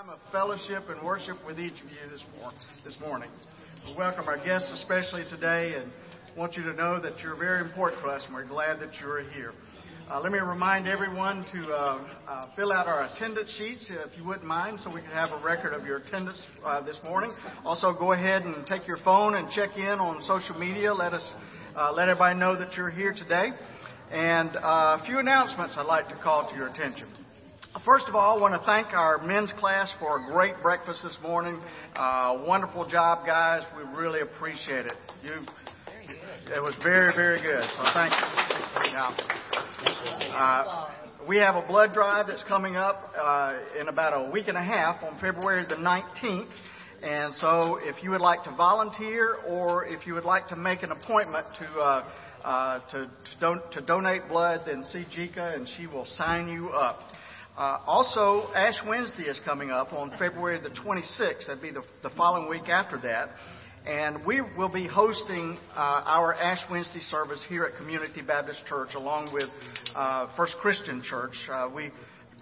time of fellowship and worship with each of you this, mor- this morning. We welcome our guests especially today and want you to know that you're very important to us and we're glad that you're here. Uh, let me remind everyone to uh, uh, fill out our attendance sheets if you wouldn't mind so we can have a record of your attendance uh, this morning. Also, go ahead and take your phone and check in on social media. Let us uh, let everybody know that you're here today. And uh, a few announcements I'd like to call to your attention. First of all, I want to thank our men's class for a great breakfast this morning. Uh, wonderful job, guys. We really appreciate it. You, it was very, very good. So thank you. Now, uh, we have a blood drive that's coming up uh, in about a week and a half on February the 19th. And so, if you would like to volunteer or if you would like to make an appointment to uh, uh, to, to, don- to donate blood, then see Jika and she will sign you up. Uh, also, Ash Wednesday is coming up on February the 26th. That'd be the, the following week after that. And we will be hosting uh, our Ash Wednesday service here at Community Baptist Church along with uh, First Christian Church. Uh, we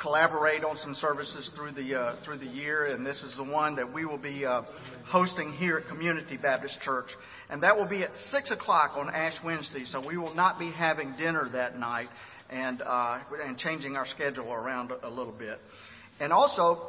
collaborate on some services through the uh, through the year, and this is the one that we will be uh, hosting here at Community Baptist Church, and that will be at six o'clock on Ash Wednesday. So we will not be having dinner that night and uh, and changing our schedule around a, little bit. And also,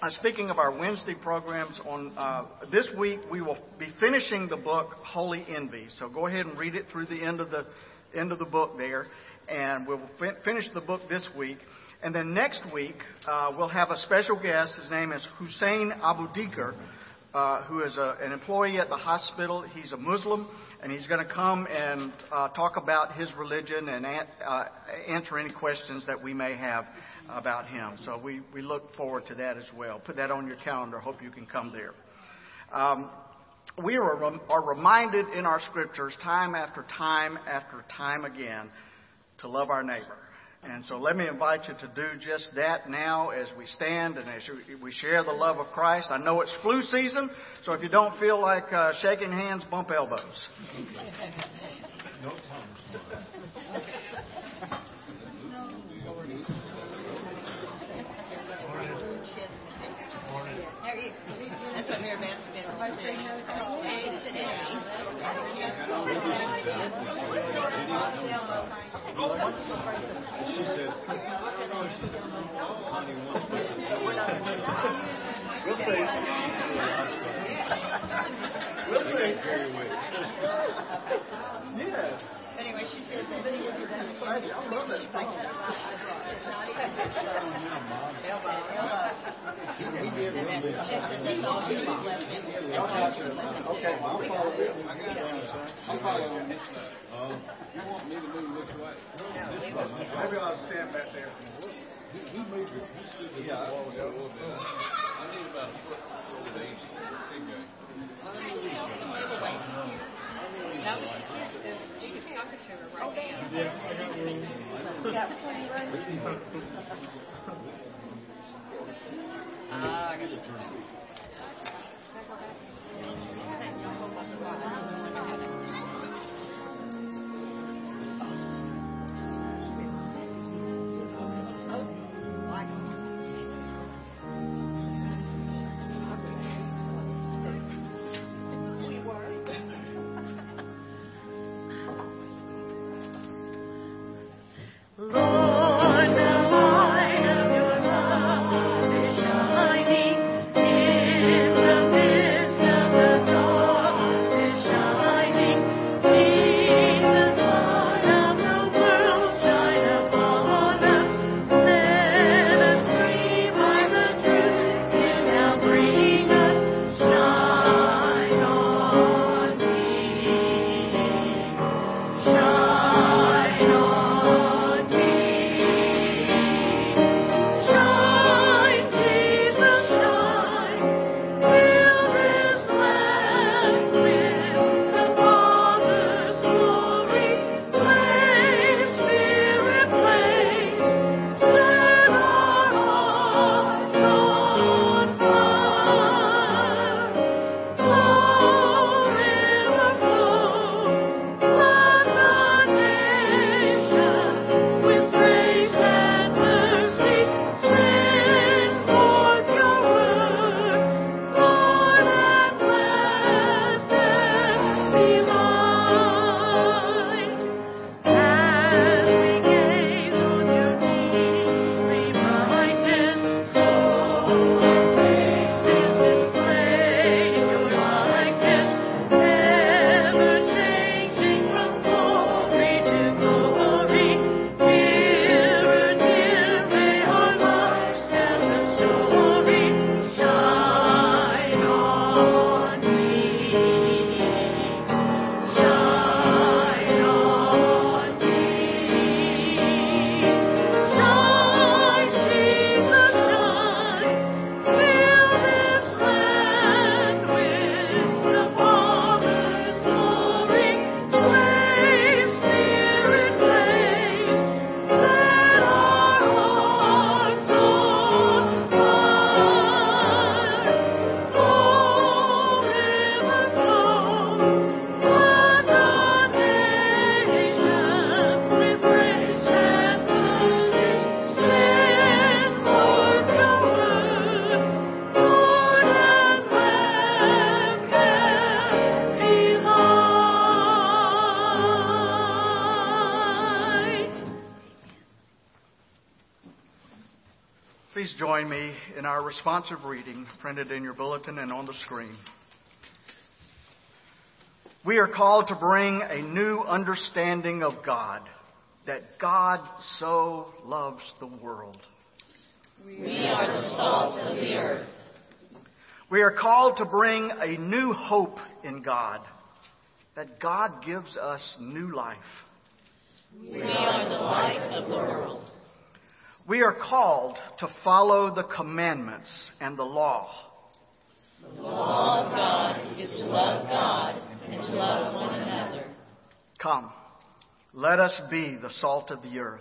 uh, speaking of our Wednesday programs, on uh, this week we will be finishing the book Holy Envy. So go ahead and read it through the end of the end of the book there, and we'll fin- finish the book this week. And then next week uh, we'll have a special guest. His name is Hussein Abu Dikr, uh, who is a, an employee at the hospital. He's a Muslim and he's going to come and uh, talk about his religion and uh, answer any questions that we may have about him. So we, we look forward to that as well. Put that on your calendar. Hope you can come there. Um, we are, rem- are reminded in our scriptures time after time after time again to love our neighbor. And so let me invite you to do just that now as we stand and as we share the love of Christ. I know it's flu season, so if you don't feel like uh, shaking hands, bump elbows. no That's what Mary Beth's been she said, honey wants We'll see. we'll see. Yes. Anyway, she said. I love that song. Okay, I'll follow it. I'll follow him. You want me to move this way? Maybe I'll stand back there. He, he moved it. He stood there yeah, a while ago. I need about a foot over the east. No, she's here. You can talk to her right now. Yeah, I got room. Got plenty of room. Ah, I got the Lord, in our responsive reading printed in your bulletin and on the screen. We are called to bring a new understanding of God, that God so loves the world. We are the salt of the earth. We are called to bring a new hope in God, that God gives us new life. We are the light of the world. We are called to follow the commandments and the law. The law of God is to love God and to love one another. Come, let us be the salt of the earth,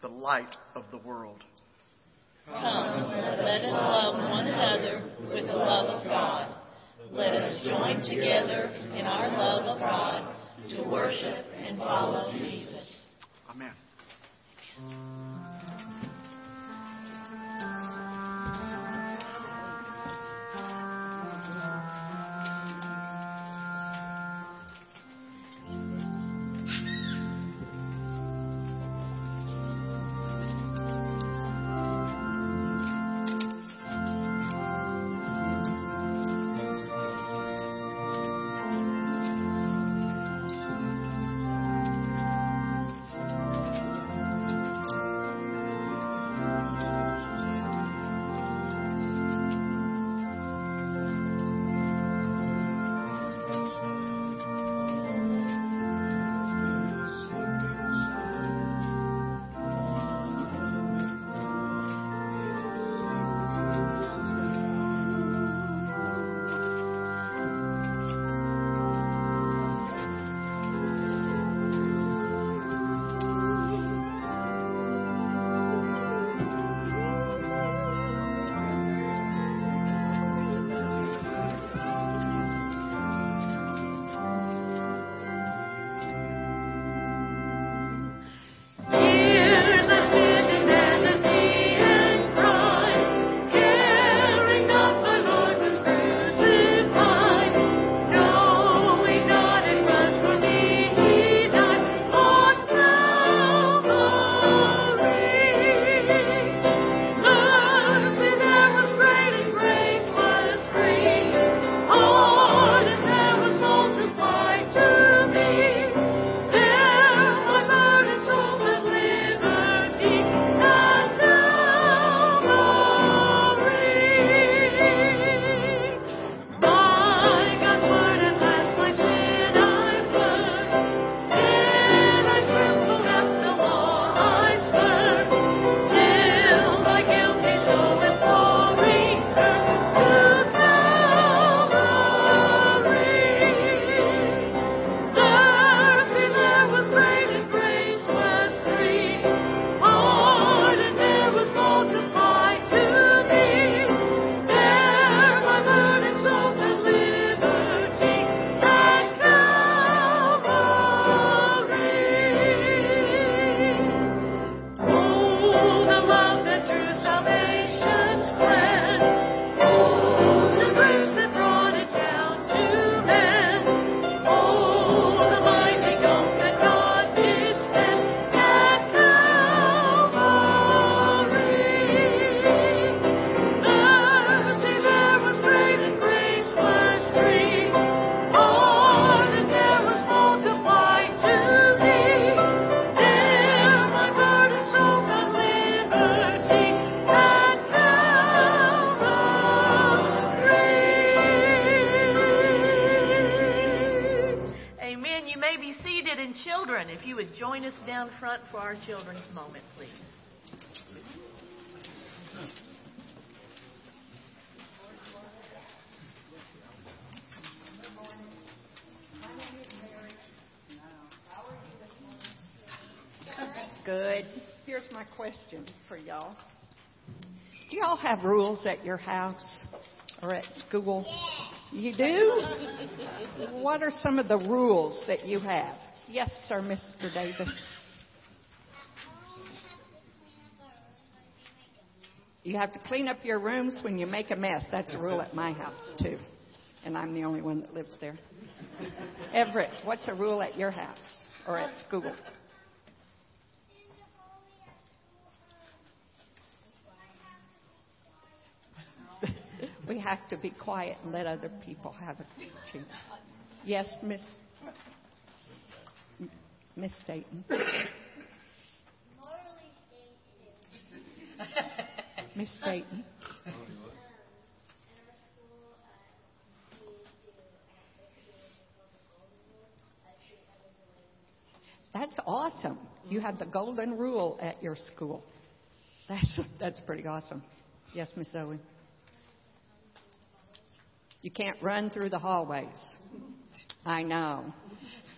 the light of the world. Come, let us love one another with the love of God. Let us join together in our love of God to worship and follow Jesus. Amen. Front for our children's moment, please. Good. Here's my question for y'all. Do y'all have rules at your house or at school? You do? What are some of the rules that you have? Yes, sir, Mr. Davis. You have to clean up your rooms when you make a mess. That's a rule at my house, too. And I'm the only one that lives there. Everett, what's a rule at your house or at school? we have to be quiet and let other people have a teaching. Yes, Miss Miss Staten. Miss Staten. That's awesome. You have the golden rule at your school. That's that's pretty awesome. Yes, Miss Owen. You can't run through the hallways. I know.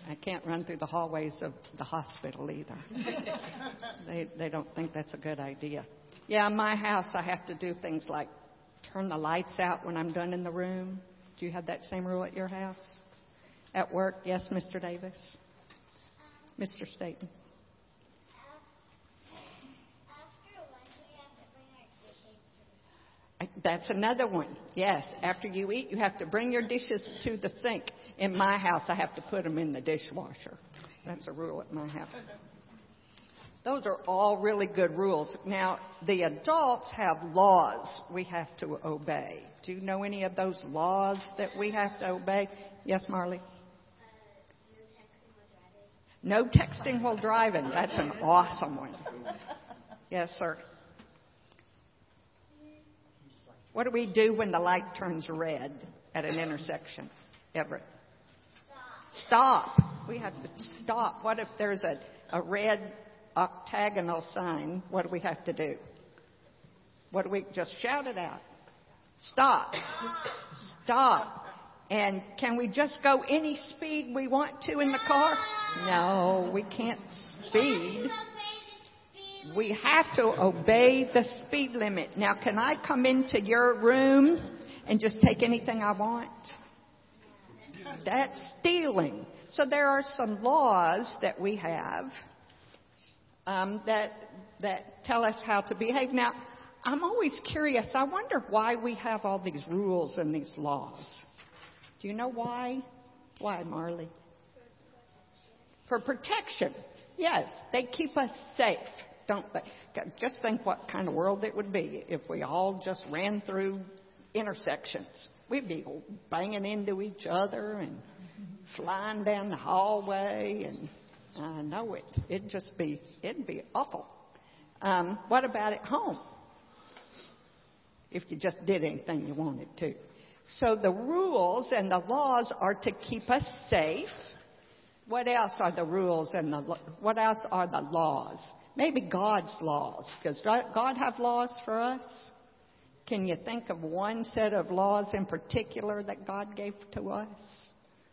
I can't run through the hallways of the hospital either. they they don't think that's a good idea. Yeah, my house I have to do things like turn the lights out when I'm done in the room. Do you have that same rule at your house? At work, yes, Mr. Davis. Mr. Staten. That's another one. Yes, after you eat, you have to bring your dishes to the sink. In my house, I have to put them in the dishwasher. That's a rule at my house. Those are all really good rules. Now, the adults have laws we have to obey. Do you know any of those laws that we have to obey? Yes, Marley? No texting while driving. That's an awesome one. Yes, sir. What do we do when the light turns red at an intersection? Everett. Stop. We have to stop. What if there's a, a red octagonal sign? What do we have to do? What do we just shout it out? Stop. Stop. And can we just go any speed we want to in the car? No, we can't speed. We have to obey the speed limit. Now, can I come into your room and just take anything I want? That's stealing. So there are some laws that we have um, that that tell us how to behave. Now, I'm always curious. I wonder why we have all these rules and these laws. Do you know why? Why, Marley? For protection. Yes, they keep us safe don't they? Just think what kind of world it would be if we all just ran through intersections. We'd be banging into each other and flying down the hallway, and I know it. It'd just be it'd be awful. Um, what about at home? If you just did anything you wanted to. So the rules and the laws are to keep us safe. What else are the rules and the what else are the laws? Maybe God's laws. Does God have laws for us? Can you think of one set of laws in particular that God gave to us?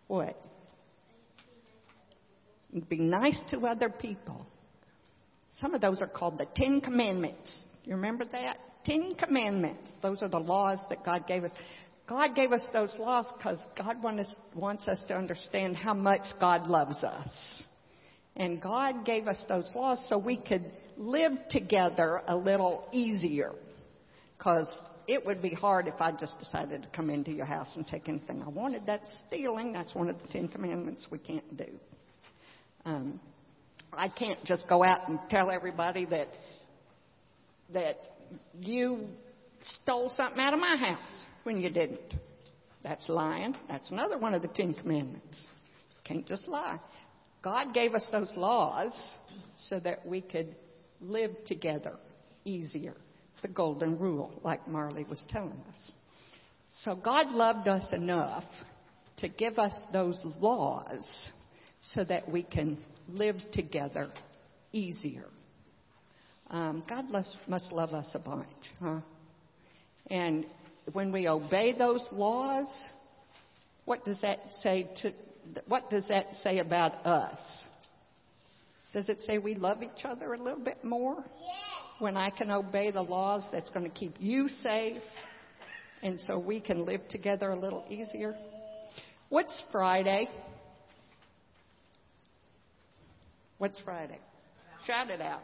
What? Be nice to other people. Some of those are called the Ten Commandments. You remember that? Ten Commandments. Those are the laws that God gave us. God gave us those laws because God wants us to understand how much God loves us. And God gave us those laws so we could live together a little easier. Because it would be hard if I just decided to come into your house and take anything I wanted. That's stealing. That's one of the Ten Commandments we can't do. Um, I can't just go out and tell everybody that that you stole something out of my house when you didn't. That's lying. That's another one of the Ten Commandments. Can't just lie. God gave us those laws so that we could live together easier. The golden rule, like Marley was telling us. So God loved us enough to give us those laws so that we can live together easier. Um, God loves, must love us a bunch, huh? And when we obey those laws, what does that say to what does that say about us? Does it say we love each other a little bit more? When I can obey the laws that's going to keep you safe and so we can live together a little easier? What's Friday? What's Friday? Shout it out.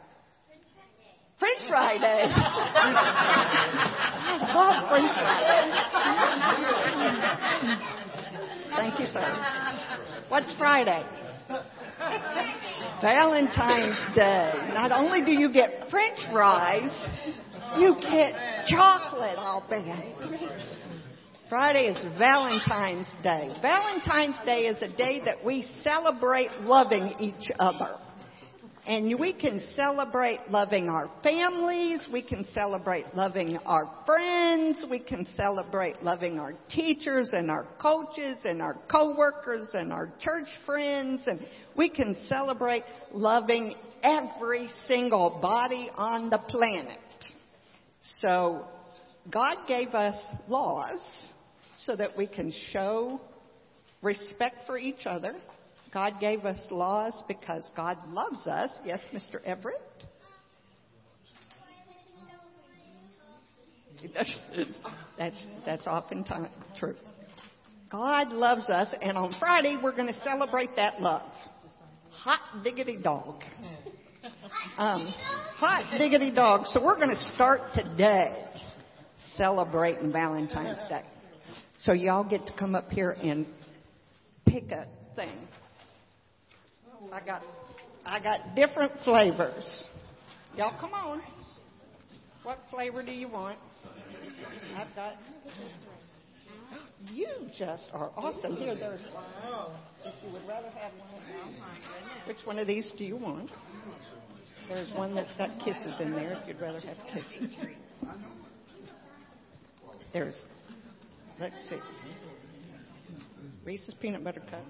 French Friday. I love French Friday. Thank you, sir. What's Friday? Valentine's Day. Not only do you get French fries, you get chocolate, I'll bet. Friday is Valentine's Day. Valentine's Day is a day that we celebrate loving each other. And we can celebrate loving our families. We can celebrate loving our friends. We can celebrate loving our teachers and our coaches and our coworkers and our church friends. And we can celebrate loving every single body on the planet. So God gave us laws so that we can show respect for each other God gave us laws because God loves us. Yes, Mr. Everett? That's, that's oftentimes true. God loves us, and on Friday we're going to celebrate that love. Hot diggity dog. Um, hot diggity dog. So we're going to start today celebrating Valentine's Day. So y'all get to come up here and pick a thing. I got I got different flavors. Y'all come on. What flavor do you want? I've got you just are awesome. Here there's one. If you would rather have one of these. Oh Which one of these do you want? There's one that's got kisses in there if you'd rather have kisses. There's let's see. Reese's peanut butter cup.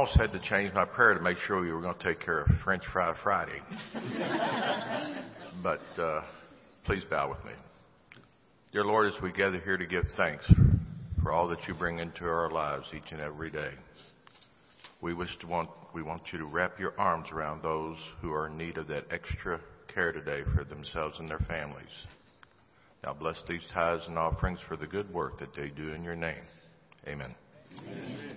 Almost had to change my prayer to make sure we were going to take care of French Fry Friday. but uh, please bow with me. Dear Lord, as we gather here to give thanks for all that you bring into our lives each and every day, we wish to want we want you to wrap your arms around those who are in need of that extra care today for themselves and their families. Now bless these tithes and offerings for the good work that they do in your name. Amen. Amen.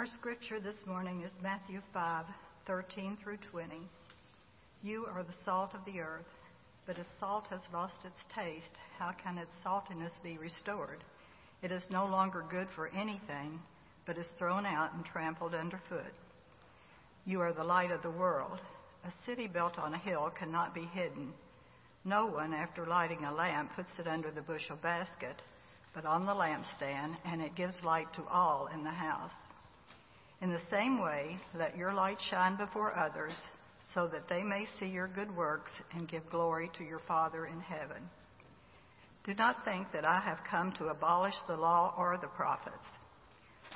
Our scripture this morning is Matthew 5 13 through 20. You are the salt of the earth, but if salt has lost its taste, how can its saltiness be restored? It is no longer good for anything, but is thrown out and trampled underfoot. You are the light of the world. A city built on a hill cannot be hidden. No one, after lighting a lamp, puts it under the bushel basket, but on the lampstand, and it gives light to all in the house. In the same way, let your light shine before others, so that they may see your good works and give glory to your Father in heaven. Do not think that I have come to abolish the law or the prophets.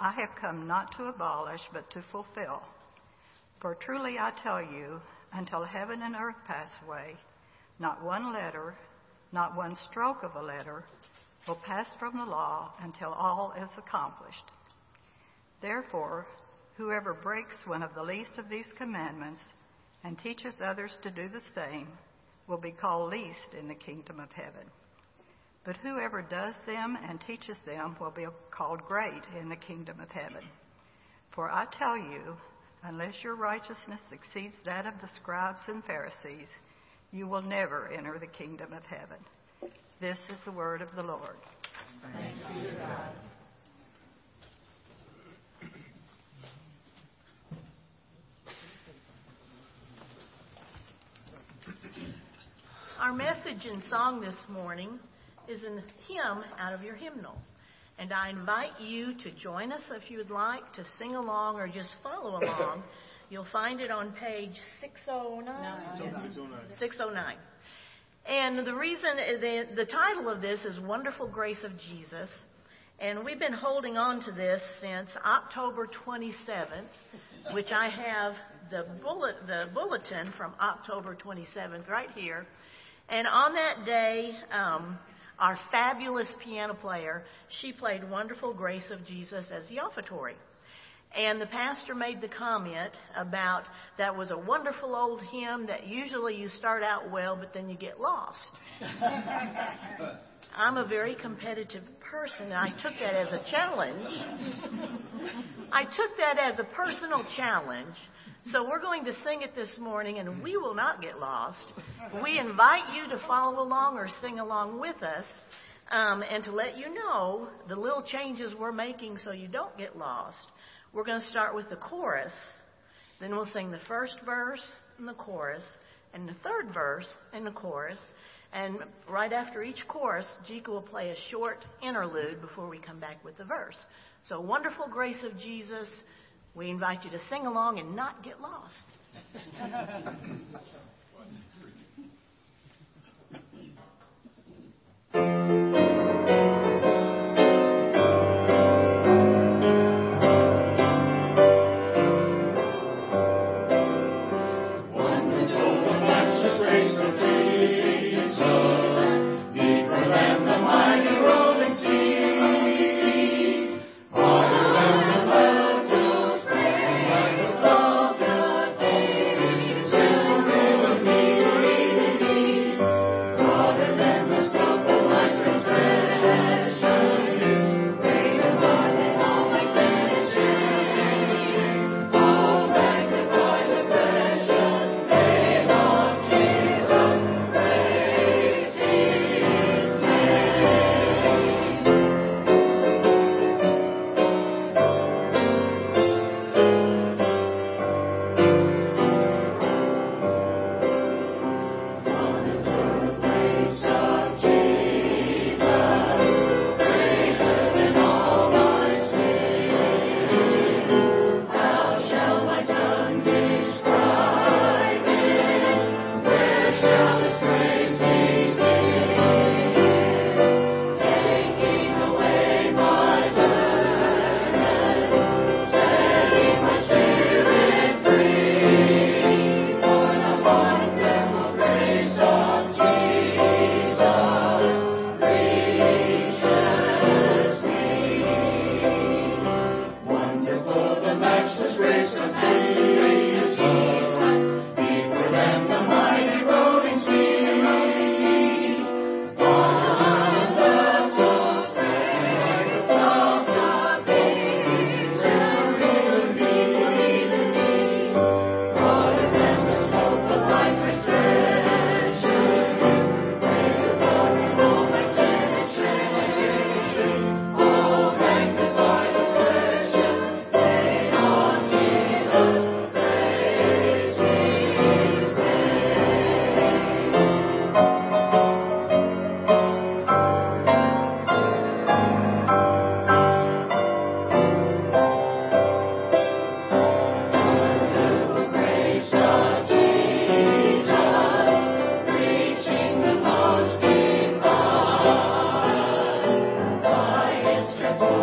I have come not to abolish, but to fulfill. For truly I tell you, until heaven and earth pass away, not one letter, not one stroke of a letter, will pass from the law until all is accomplished. Therefore, Whoever breaks one of the least of these commandments and teaches others to do the same will be called least in the kingdom of heaven. But whoever does them and teaches them will be called great in the kingdom of heaven. For I tell you, unless your righteousness exceeds that of the scribes and Pharisees, you will never enter the kingdom of heaven. This is the word of the Lord. Thanks be to God. Our message and song this morning is a hymn out of your hymnal. And I invite you to join us if you would like to sing along or just follow along. You'll find it on page 609. 609. 609. And the reason, the, the title of this is Wonderful Grace of Jesus. And we've been holding on to this since October 27th, which I have the, bullet, the bulletin from October 27th right here. And on that day, um, our fabulous piano player, she played Wonderful Grace of Jesus as the offertory. And the pastor made the comment about that was a wonderful old hymn that usually you start out well, but then you get lost. I'm a very competitive person, and I took that as a challenge. I took that as a personal challenge. So we're going to sing it this morning, and we will not get lost. We invite you to follow along or sing along with us. Um, and to let you know the little changes we're making so you don't get lost. We're going to start with the chorus, then we'll sing the first verse and the chorus, and the third verse and the chorus. And right after each chorus, Jika will play a short interlude before we come back with the verse. So, wonderful grace of Jesus. We invite you to sing along and not get lost. transformed.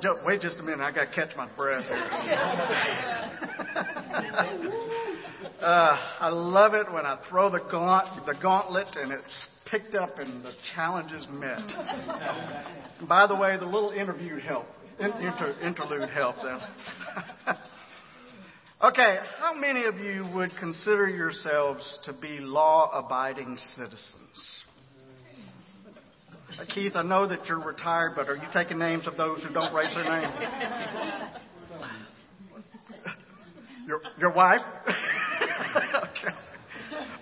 Just, wait just a minute. I got to catch my breath here. uh, I love it when I throw the, gaunt, the gauntlet and it's picked up and the challenge is met. By the way, the little interview help, inter, interlude helped them. okay, how many of you would consider yourselves to be law-abiding citizens? Keith, I know that you're retired, but are you taking names of those who don't raise their name? Your, your wife? okay.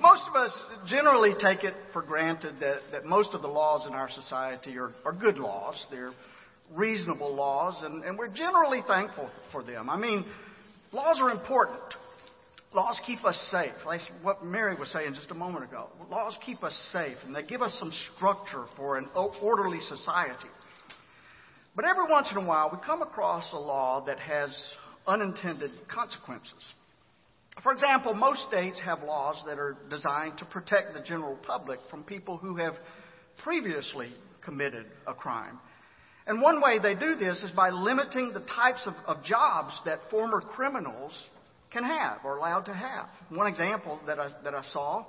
Most of us generally take it for granted that, that most of the laws in our society are, are good laws. They're reasonable laws, and, and we're generally thankful for them. I mean, laws are important. Laws keep us safe. Like what Mary was saying just a moment ago. Laws keep us safe, and they give us some structure for an orderly society. But every once in a while, we come across a law that has unintended consequences. For example, most states have laws that are designed to protect the general public from people who have previously committed a crime. And one way they do this is by limiting the types of, of jobs that former criminals can have or allowed to have. One example that I, that I saw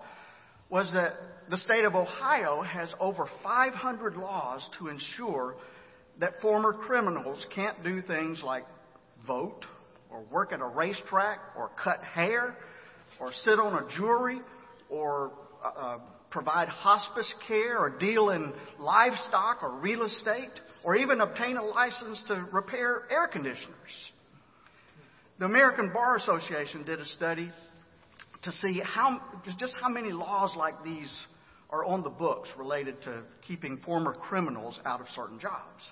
was that the state of Ohio has over 500 laws to ensure that former criminals can't do things like vote or work at a racetrack or cut hair or sit on a jury or uh, uh, provide hospice care or deal in livestock or real estate or even obtain a license to repair air conditioners. The American Bar Association did a study to see how, just how many laws like these are on the books related to keeping former criminals out of certain jobs.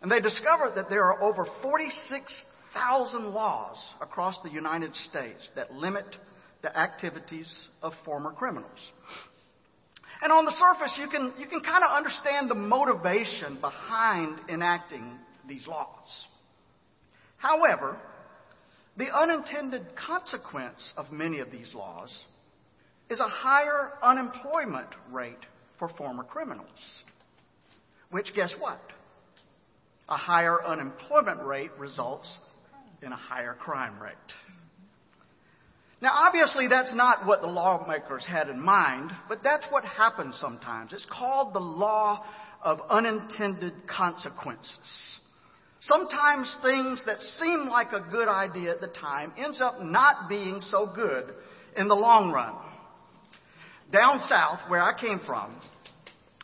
And they discovered that there are over 46,000 laws across the United States that limit the activities of former criminals. And on the surface, you can, you can kind of understand the motivation behind enacting these laws. However, the unintended consequence of many of these laws is a higher unemployment rate for former criminals. Which, guess what? A higher unemployment rate results in a higher crime rate. Now, obviously, that's not what the lawmakers had in mind, but that's what happens sometimes. It's called the law of unintended consequences. Sometimes things that seem like a good idea at the time ends up not being so good in the long run. Down south, where I came from,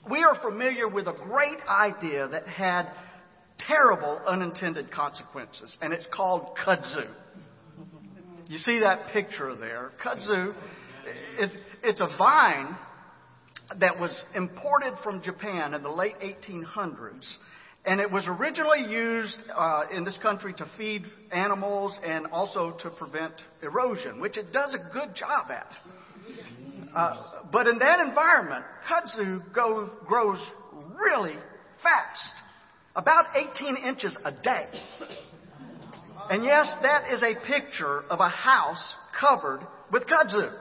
we are familiar with a great idea that had terrible unintended consequences, and it's called kudzu. You see that picture there. Kudzu, it's, it's a vine that was imported from Japan in the late 1800s and it was originally used uh, in this country to feed animals and also to prevent erosion, which it does a good job at. Uh, but in that environment, kudzu grows really fast, about 18 inches a day. And yes, that is a picture of a house covered with kudzu.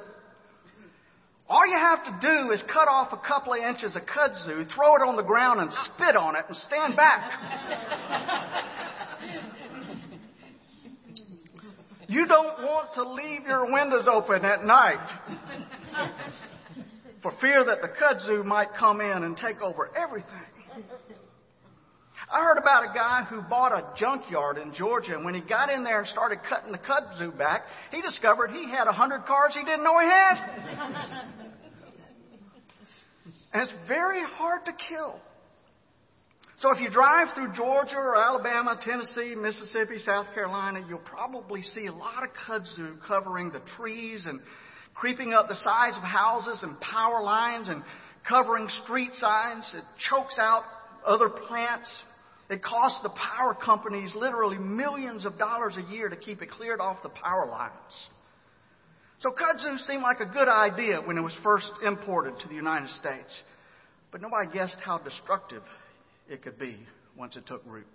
All you have to do is cut off a couple of inches of kudzu, throw it on the ground, and spit on it, and stand back. you don't want to leave your windows open at night for fear that the kudzu might come in and take over everything. I heard about a guy who bought a junkyard in Georgia, and when he got in there and started cutting the kudzu back, he discovered he had a hundred cars he didn't know he had. And it's very hard to kill. So if you drive through Georgia or Alabama, Tennessee, Mississippi, South Carolina, you'll probably see a lot of kudzu covering the trees and creeping up the sides of houses and power lines and covering street signs. It chokes out other plants. It costs the power companies literally millions of dollars a year to keep it cleared off the power lines. So kudzu seemed like a good idea when it was first imported to the United States, but nobody guessed how destructive it could be once it took root.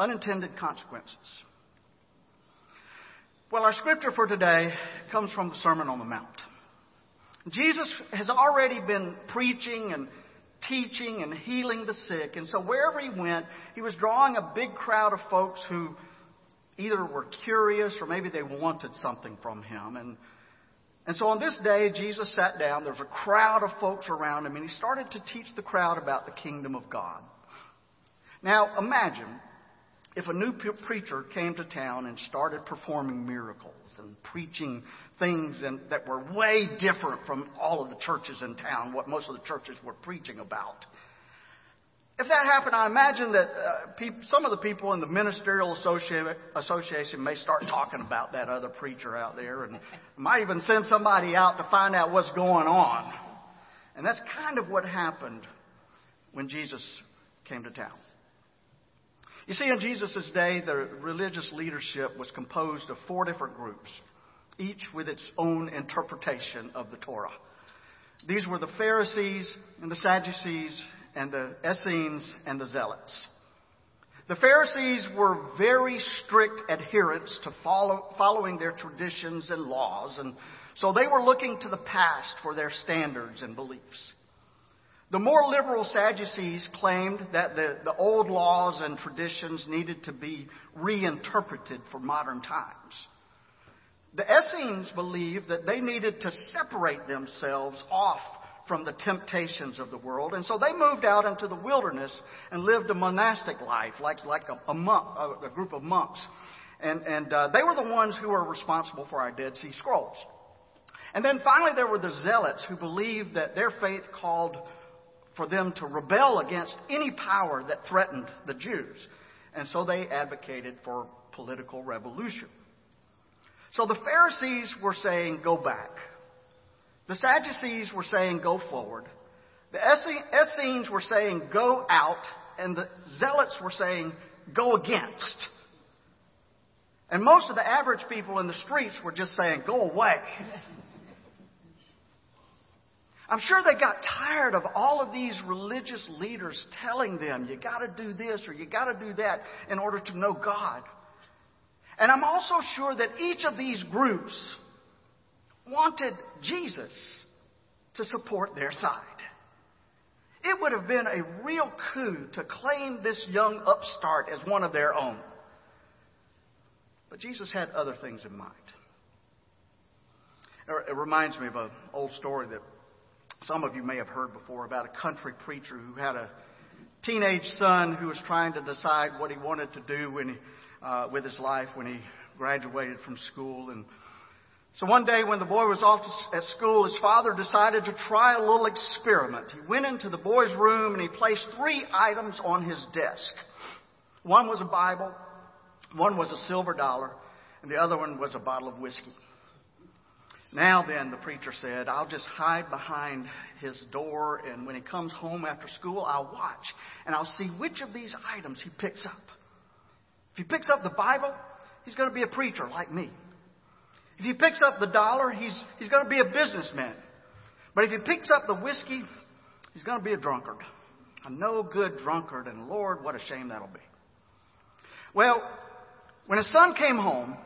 Unintended consequences. Well, our scripture for today comes from the Sermon on the Mount. Jesus has already been preaching and teaching and healing the sick. And so wherever he went, he was drawing a big crowd of folks who either were curious or maybe they wanted something from him. And, and so on this day, Jesus sat down. There was a crowd of folks around him, and he started to teach the crowd about the kingdom of God. Now, imagine if a new preacher came to town and started performing miracles and preaching things in, that were way different from all of the churches in town, what most of the churches were preaching about. If that happened, I imagine that uh, people, some of the people in the ministerial associ- association may start talking about that other preacher out there and might even send somebody out to find out what's going on. And that's kind of what happened when Jesus came to town. You see, in Jesus' day, the religious leadership was composed of four different groups, each with its own interpretation of the Torah. These were the Pharisees and the Sadducees and the Essenes and the Zealots. The Pharisees were very strict adherents to follow, following their traditions and laws, and so they were looking to the past for their standards and beliefs. The more liberal Sadducees claimed that the, the old laws and traditions needed to be reinterpreted for modern times. The Essenes believed that they needed to separate themselves off from the temptations of the world, and so they moved out into the wilderness and lived a monastic life, like, like a, a, monk, a, a group of monks. And, and uh, they were the ones who were responsible for our Dead Sea Scrolls. And then finally, there were the Zealots who believed that their faith called for them to rebel against any power that threatened the Jews. And so they advocated for political revolution. So the Pharisees were saying, go back. The Sadducees were saying, go forward. The Essenes were saying, go out. And the Zealots were saying, go against. And most of the average people in the streets were just saying, go away. I'm sure they got tired of all of these religious leaders telling them, you got to do this or you got to do that in order to know God. And I'm also sure that each of these groups wanted Jesus to support their side. It would have been a real coup to claim this young upstart as one of their own. But Jesus had other things in mind. It reminds me of an old story that some of you may have heard before about a country preacher who had a teenage son who was trying to decide what he wanted to do when he, uh, with his life when he graduated from school. And so one day when the boy was off at school, his father decided to try a little experiment. He went into the boy's room and he placed three items on his desk. One was a Bible, one was a silver dollar, and the other one was a bottle of whiskey. Now then, the preacher said, I'll just hide behind his door, and when he comes home after school, I'll watch, and I'll see which of these items he picks up. If he picks up the Bible, he's going to be a preacher like me. If he picks up the dollar, he's, he's going to be a businessman. But if he picks up the whiskey, he's going to be a drunkard. A no good drunkard, and Lord, what a shame that'll be. Well, when his son came home,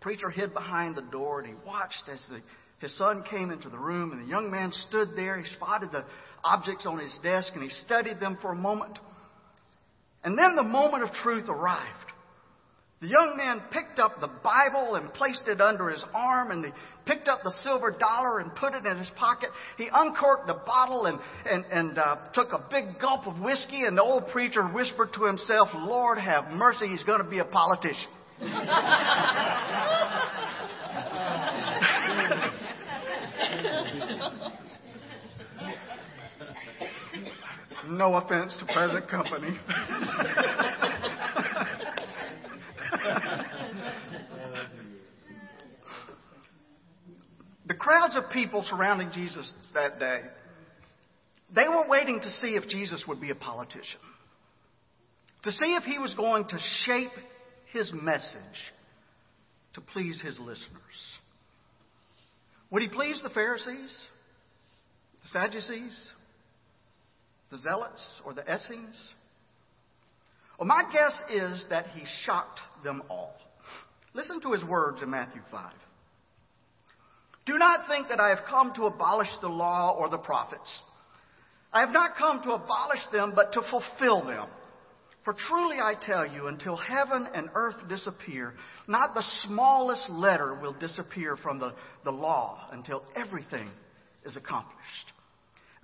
preacher hid behind the door and he watched as the, his son came into the room and the young man stood there. He spotted the objects on his desk and he studied them for a moment. And then the moment of truth arrived. The young man picked up the Bible and placed it under his arm, and he picked up the silver dollar and put it in his pocket. He uncorked the bottle and, and, and uh, took a big gulp of whiskey, and the old preacher whispered to himself, Lord have mercy, he's going to be a politician. no offense to present company. crowds of people surrounding Jesus that day, they were waiting to see if Jesus would be a politician, to see if he was going to shape his message to please his listeners. Would he please the Pharisees, the Sadducees, the Zealots, or the Essenes? Well, my guess is that he shocked them all. Listen to his words in Matthew 5. Do not think that I have come to abolish the law or the prophets. I have not come to abolish them, but to fulfill them. For truly I tell you, until heaven and earth disappear, not the smallest letter will disappear from the, the law until everything is accomplished.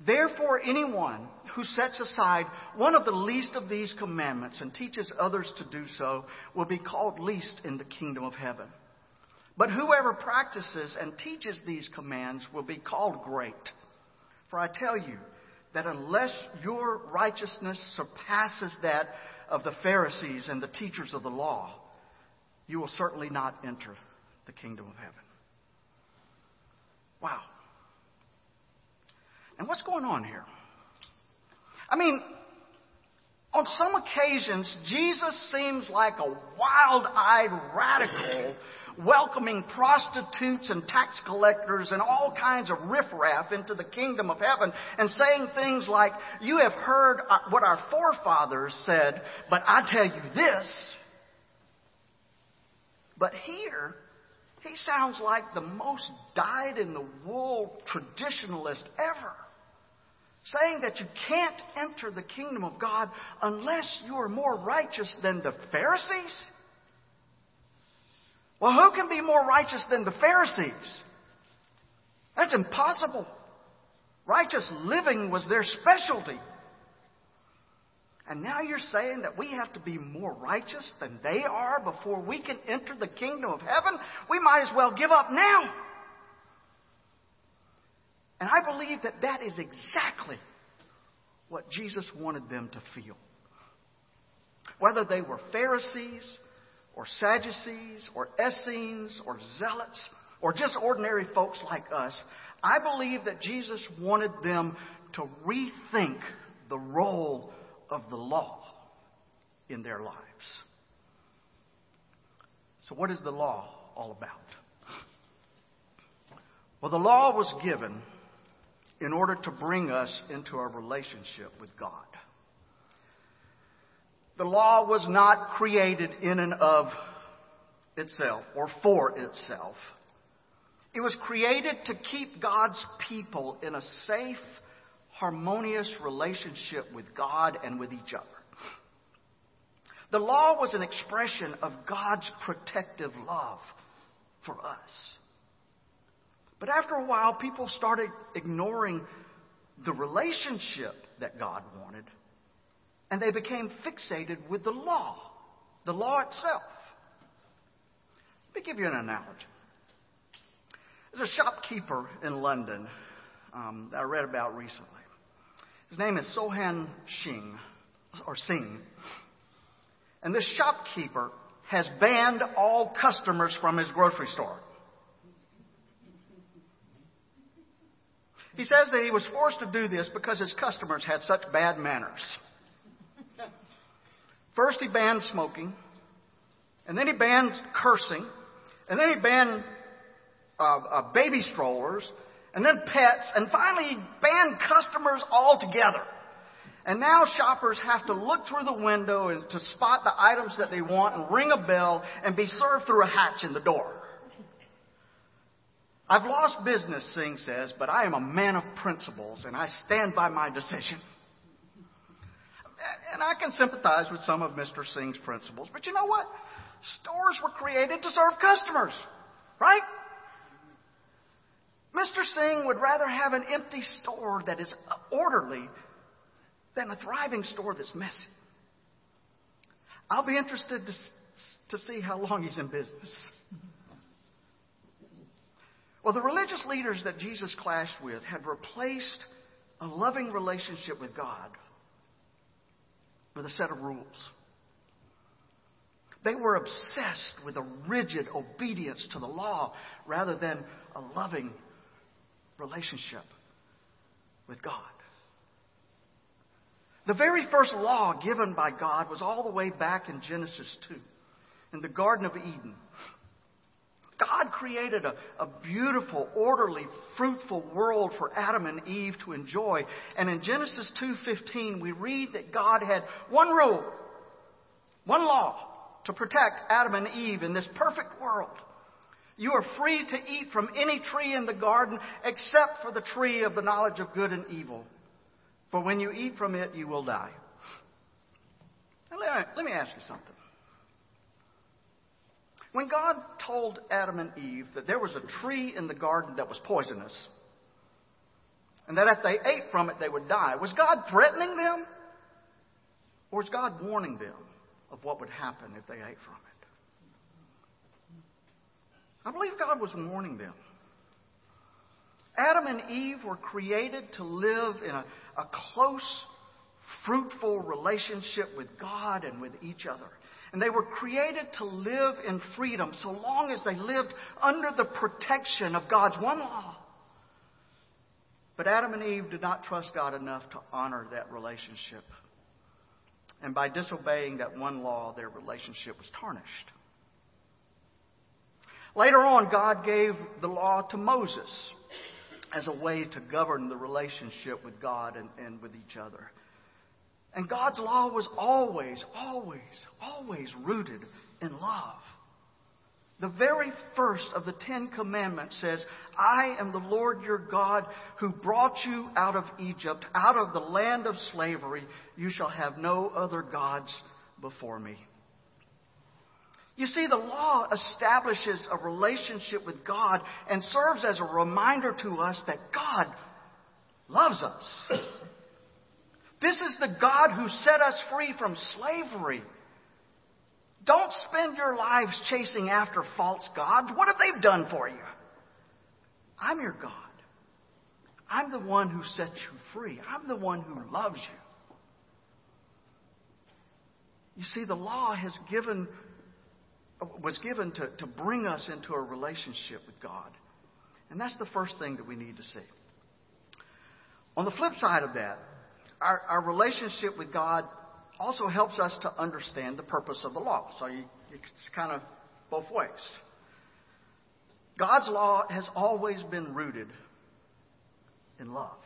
Therefore, anyone who sets aside one of the least of these commandments and teaches others to do so will be called least in the kingdom of heaven. But whoever practices and teaches these commands will be called great. For I tell you that unless your righteousness surpasses that of the Pharisees and the teachers of the law, you will certainly not enter the kingdom of heaven. Wow. And what's going on here? I mean, on some occasions, Jesus seems like a wild eyed radical welcoming prostitutes and tax collectors and all kinds of riffraff into the kingdom of heaven and saying things like, You have heard what our forefathers said, but I tell you this. But here, he sounds like the most dyed in the wool traditionalist ever saying that you can't enter the kingdom of God unless you are more righteous than the Pharisees? Well, who can be more righteous than the Pharisees? That's impossible. Righteous living was their specialty. And now you're saying that we have to be more righteous than they are before we can enter the kingdom of heaven? We might as well give up now. And I believe that that is exactly what Jesus wanted them to feel. Whether they were Pharisees or Sadducees or Essenes or Zealots or just ordinary folks like us, I believe that Jesus wanted them to rethink the role of the law in their lives. So, what is the law all about? Well, the law was given in order to bring us into a relationship with God. The law was not created in and of itself or for itself. It was created to keep God's people in a safe, harmonious relationship with God and with each other. The law was an expression of God's protective love for us. But after a while, people started ignoring the relationship that God wanted, and they became fixated with the law, the law itself. Let me give you an analogy. There's a shopkeeper in London um, that I read about recently. His name is Sohan Singh, or Singh. And this shopkeeper has banned all customers from his grocery store. He says that he was forced to do this because his customers had such bad manners. First, he banned smoking, and then he banned cursing, and then he banned uh, uh, baby strollers, and then pets, and finally he banned customers altogether. And now shoppers have to look through the window and to spot the items that they want and ring a bell and be served through a hatch in the door. I've lost business, Singh says, but I am a man of principles and I stand by my decision. And I can sympathize with some of Mr. Singh's principles, but you know what? Stores were created to serve customers, right? Mr. Singh would rather have an empty store that is orderly than a thriving store that's messy. I'll be interested to, to see how long he's in business. Well, the religious leaders that Jesus clashed with had replaced a loving relationship with God with a set of rules. They were obsessed with a rigid obedience to the law rather than a loving relationship with God. The very first law given by God was all the way back in Genesis 2, in the Garden of Eden. God created a, a, beautiful, orderly, fruitful world for Adam and Eve to enjoy. And in Genesis 2:15 we read that God had one rule, one law to protect Adam and Eve in this perfect world. You are free to eat from any tree in the garden except for the tree of the knowledge of good and evil. For when you eat from it, you will die. Now, let, me, let me ask you something. When God told Adam and Eve that there was a tree in the garden that was poisonous, and that if they ate from it, they would die, was God threatening them? Or was God warning them of what would happen if they ate from it? I believe God was warning them. Adam and Eve were created to live in a, a close, fruitful relationship with God and with each other. And they were created to live in freedom so long as they lived under the protection of God's one law. But Adam and Eve did not trust God enough to honor that relationship. And by disobeying that one law, their relationship was tarnished. Later on, God gave the law to Moses as a way to govern the relationship with God and, and with each other. And God's law was always, always, always rooted in love. The very first of the Ten Commandments says, I am the Lord your God who brought you out of Egypt, out of the land of slavery. You shall have no other gods before me. You see, the law establishes a relationship with God and serves as a reminder to us that God loves us. This is the God who set us free from slavery. Don't spend your lives chasing after false gods. What have they done for you? I'm your God. I'm the one who set you free. I'm the one who loves you. You see, the law has given, was given to, to bring us into a relationship with God. And that's the first thing that we need to see. On the flip side of that, our, our relationship with God also helps us to understand the purpose of the law. So you, it's kind of both ways. God's law has always been rooted in love.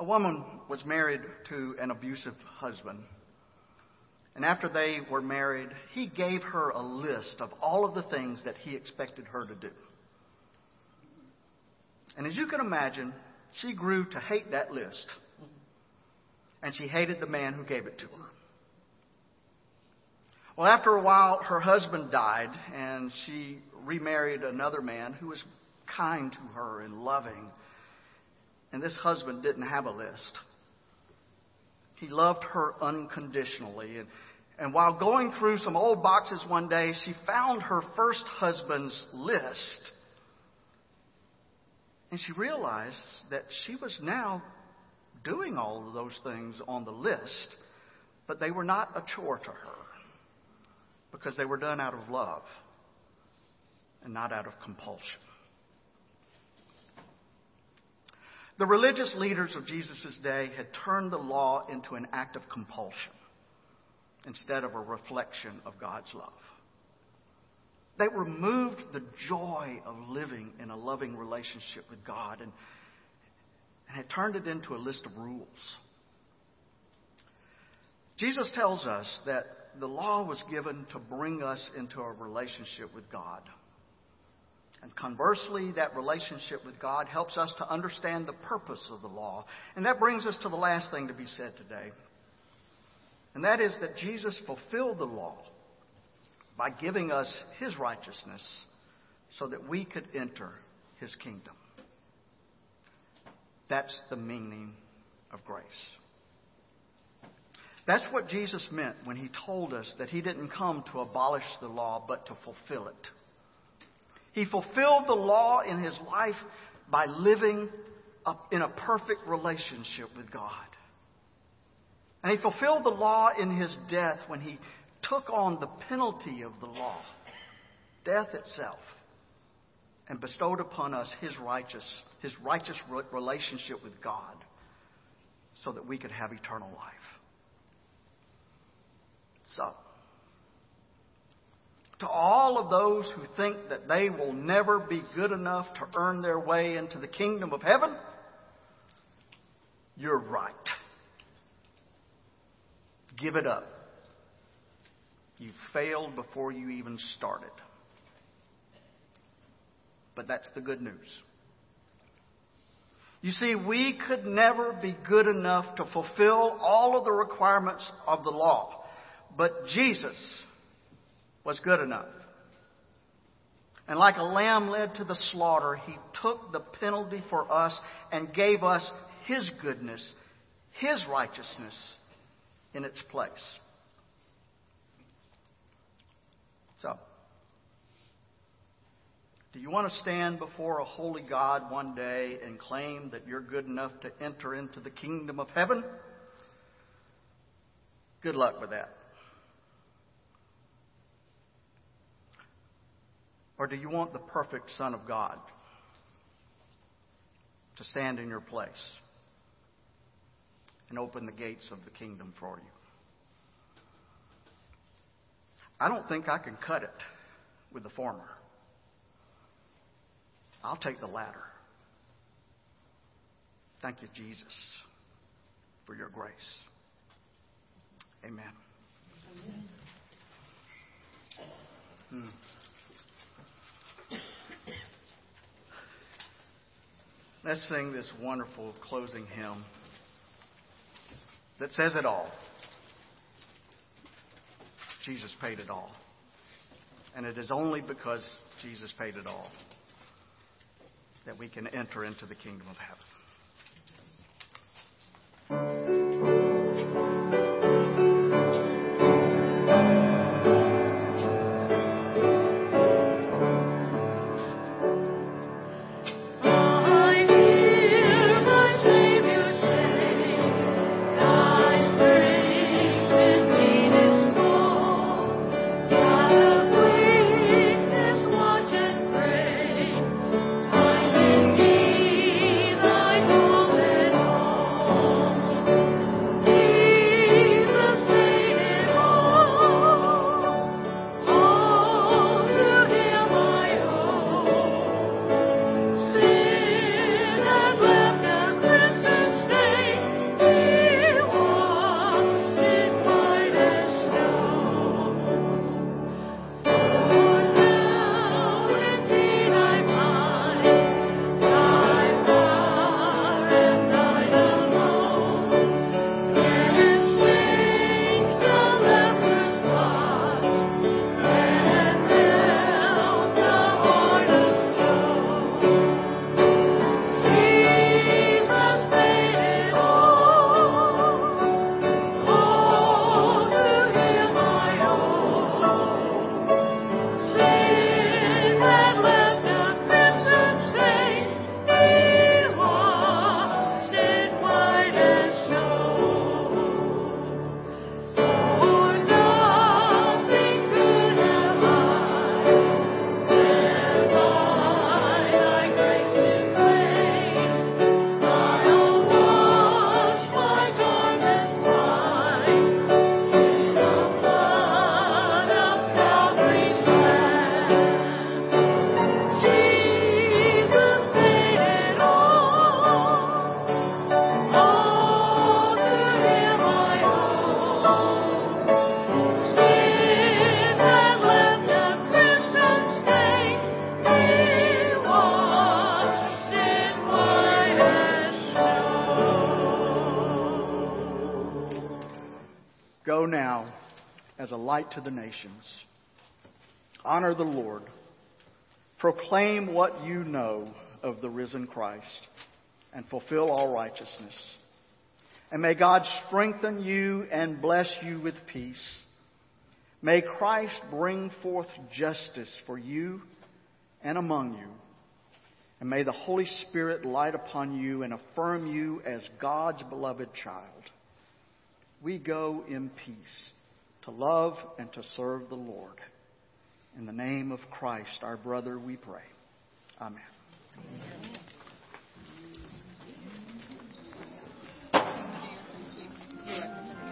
A woman was married to an abusive husband. And after they were married, he gave her a list of all of the things that he expected her to do. And as you can imagine, she grew to hate that list and she hated the man who gave it to her. Well, after a while, her husband died, and she remarried another man who was kind to her and loving. And this husband didn't have a list. He loved her unconditionally. And, and while going through some old boxes one day, she found her first husband's list. And she realized that she was now doing all of those things on the list, but they were not a chore to her because they were done out of love and not out of compulsion. The religious leaders of Jesus' day had turned the law into an act of compulsion instead of a reflection of God's love. They removed the joy of living in a loving relationship with God and and had turned it into a list of rules. Jesus tells us that the law was given to bring us into a relationship with God. And conversely, that relationship with God helps us to understand the purpose of the law. And that brings us to the last thing to be said today. And that is that Jesus fulfilled the law by giving us his righteousness so that we could enter his kingdom. That's the meaning of grace. That's what Jesus meant when he told us that he didn't come to abolish the law, but to fulfill it. He fulfilled the law in his life by living in a perfect relationship with God. And he fulfilled the law in his death when he took on the penalty of the law, death itself and bestowed upon us his righteous, his righteous relationship with God so that we could have eternal life. So, to all of those who think that they will never be good enough to earn their way into the kingdom of heaven, you're right. Give it up. You failed before you even started. But that's the good news. You see, we could never be good enough to fulfill all of the requirements of the law. But Jesus was good enough. And like a lamb led to the slaughter, he took the penalty for us and gave us his goodness, his righteousness in its place. So, do you want to stand before a holy God one day and claim that you're good enough to enter into the kingdom of heaven? Good luck with that. Or do you want the perfect Son of God to stand in your place and open the gates of the kingdom for you? I don't think I can cut it with the former. I'll take the latter. Thank you, Jesus, for your grace. Amen. Hmm. Let's sing this wonderful closing hymn that says it all. Jesus paid it all. And it is only because Jesus paid it all that we can enter into the kingdom of heaven. To the nations. Honor the Lord. Proclaim what you know of the risen Christ and fulfill all righteousness. And may God strengthen you and bless you with peace. May Christ bring forth justice for you and among you. And may the Holy Spirit light upon you and affirm you as God's beloved child. We go in peace to love and to serve the Lord. In the name of Christ, our brother, we pray. Amen. Amen.